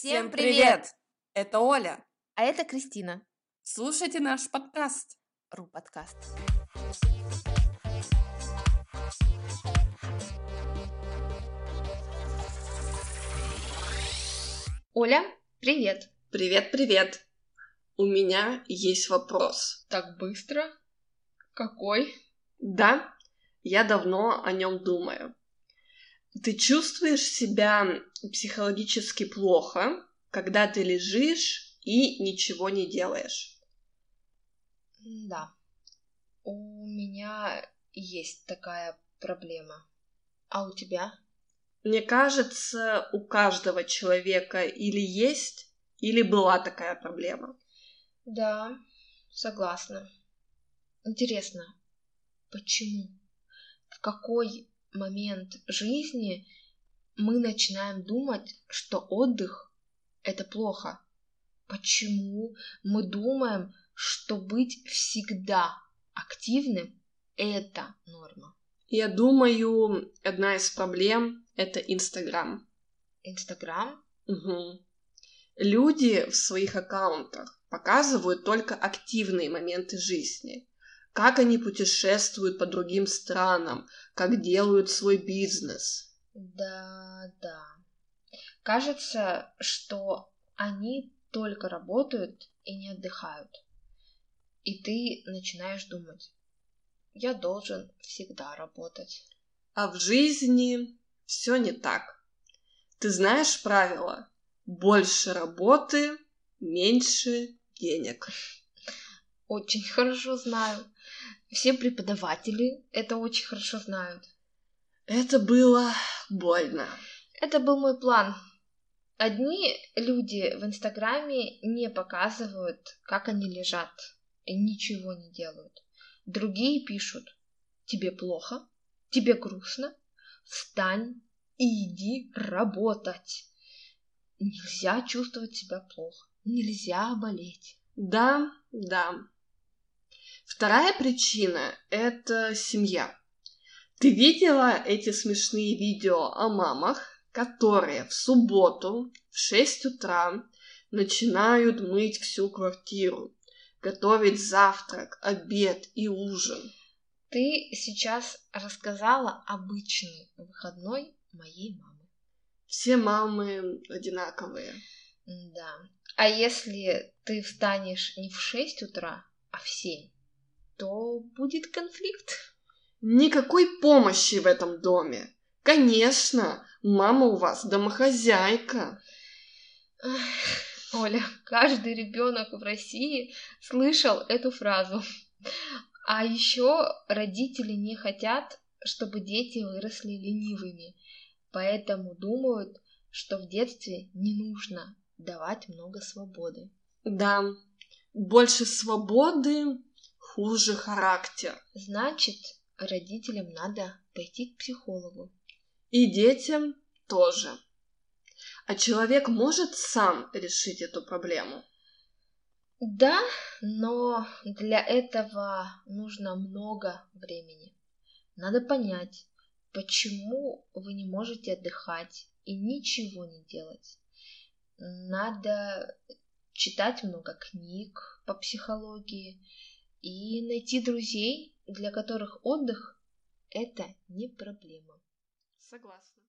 Всем привет! Это Оля. А это Кристина. Слушайте наш подкаст. Ру подкаст. Оля, привет. Привет, привет. У меня есть вопрос. Так быстро? Какой? Да, я давно о нем думаю. Ты чувствуешь себя психологически плохо, когда ты лежишь и ничего не делаешь? Да. У меня есть такая проблема. А у тебя? Мне кажется, у каждого человека или есть, или была такая проблема. Да, согласна. Интересно, почему? В какой момент жизни мы начинаем думать, что отдых — это плохо? Почему мы думаем, что быть всегда активным — это норма? Я думаю, одна из проблем — это Инстаграм. Инстаграм? Угу. Люди в своих аккаунтах показывают только активные моменты жизни. Как они путешествуют по другим странам, как делают свой бизнес. Да, да. Кажется, что они только работают и не отдыхают. И ты начинаешь думать, я должен всегда работать. А в жизни все не так. Ты знаешь правила? Больше работы, меньше денег. Очень хорошо знаю. Все преподаватели это очень хорошо знают. Это было больно. Это был мой план. Одни люди в Инстаграме не показывают, как они лежат и ничего не делают. Другие пишут, тебе плохо, тебе грустно, встань и иди работать. Нельзя чувствовать себя плохо, нельзя болеть. Да, да. Вторая причина – это семья. Ты видела эти смешные видео о мамах, которые в субботу в 6 утра начинают мыть всю квартиру, готовить завтрак, обед и ужин. Ты сейчас рассказала обычный выходной моей мамы. Все мамы одинаковые. Да. А если ты встанешь не в 6 утра, а в 7, то будет конфликт. Никакой помощи в этом доме. Конечно, мама у вас домохозяйка. Оля, каждый ребенок в России слышал эту фразу. А еще родители не хотят, чтобы дети выросли ленивыми, поэтому думают, что в детстве не нужно давать много свободы. Да, больше свободы, хуже характер. Значит, родителям надо пойти к психологу. И детям тоже. А человек может сам решить эту проблему? Да, но для этого нужно много времени. Надо понять, почему вы не можете отдыхать и ничего не делать. Надо читать много книг по психологии и найти друзей, для которых отдых – это не проблема. Согласна.